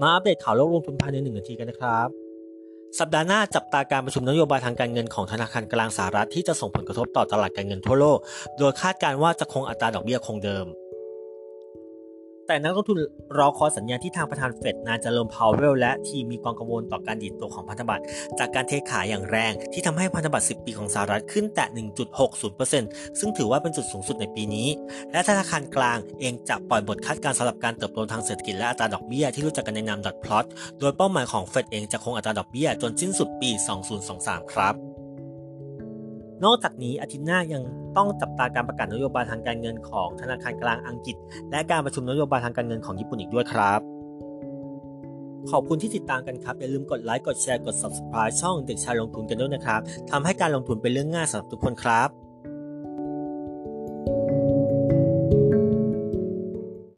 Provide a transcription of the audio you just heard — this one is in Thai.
มาอัปเดตข่าวโลกลงทุนภายในหนึ่งนาทีกันนะครับ สัปดาห์หน้าจับตาการประชุมนโยบายทางการเงินของธนาคารกลางสหรัฐที่จะส่งผลกระทบต่อตลาดการเงินทั่วโลก โดยคาดการว่าจะคงอัตราดอกเบี้ยคงเดิม แต่นักลงทุนรอคอยสัญญาณที่ทางประธานเฟดนายเจอร์มพาวเวลและทีมมีความกังวลต่อการดีดตัวของพันธบัตรจากการเทขายอย่างแรง ที่ทำให้พันธบัตร 10 ปีของสหรัฐขึ้นแตะ1.60%ซึ่งถือว่าเป็นจุดสูงสุดในปีนี้ และธนาคารกลางเองจะปล่อยบทคาดการสำหรับการเติบโตทางเศรษฐกิจและอัตราดอกเบี้ยที่รู้จักกันในนามดอทพลอตโดยเป้าหมายของเฟดเองจะคงอัตราดอกเบี้ยจนสิ้นสุดปี 2023 ครับ นอกจากนี้อาทิตย์หน้ายังต้องจับตาการประกาศนโยบายทางการเงินของธนาคารกลางอังกฤษ และการประชุมนโยบายทางการเงินของญี่ปุ่นอีกด้วยครับ ขอบคุณที่ติดตามกันครับ อย่าลืมกดไลค์กดแชร์กด subscribe ช่องเด็กชายลงทุนกันด้วยนะครับทำให้การลงทุนเป็นเรื่องง่ายสำหรับทุกคนครับ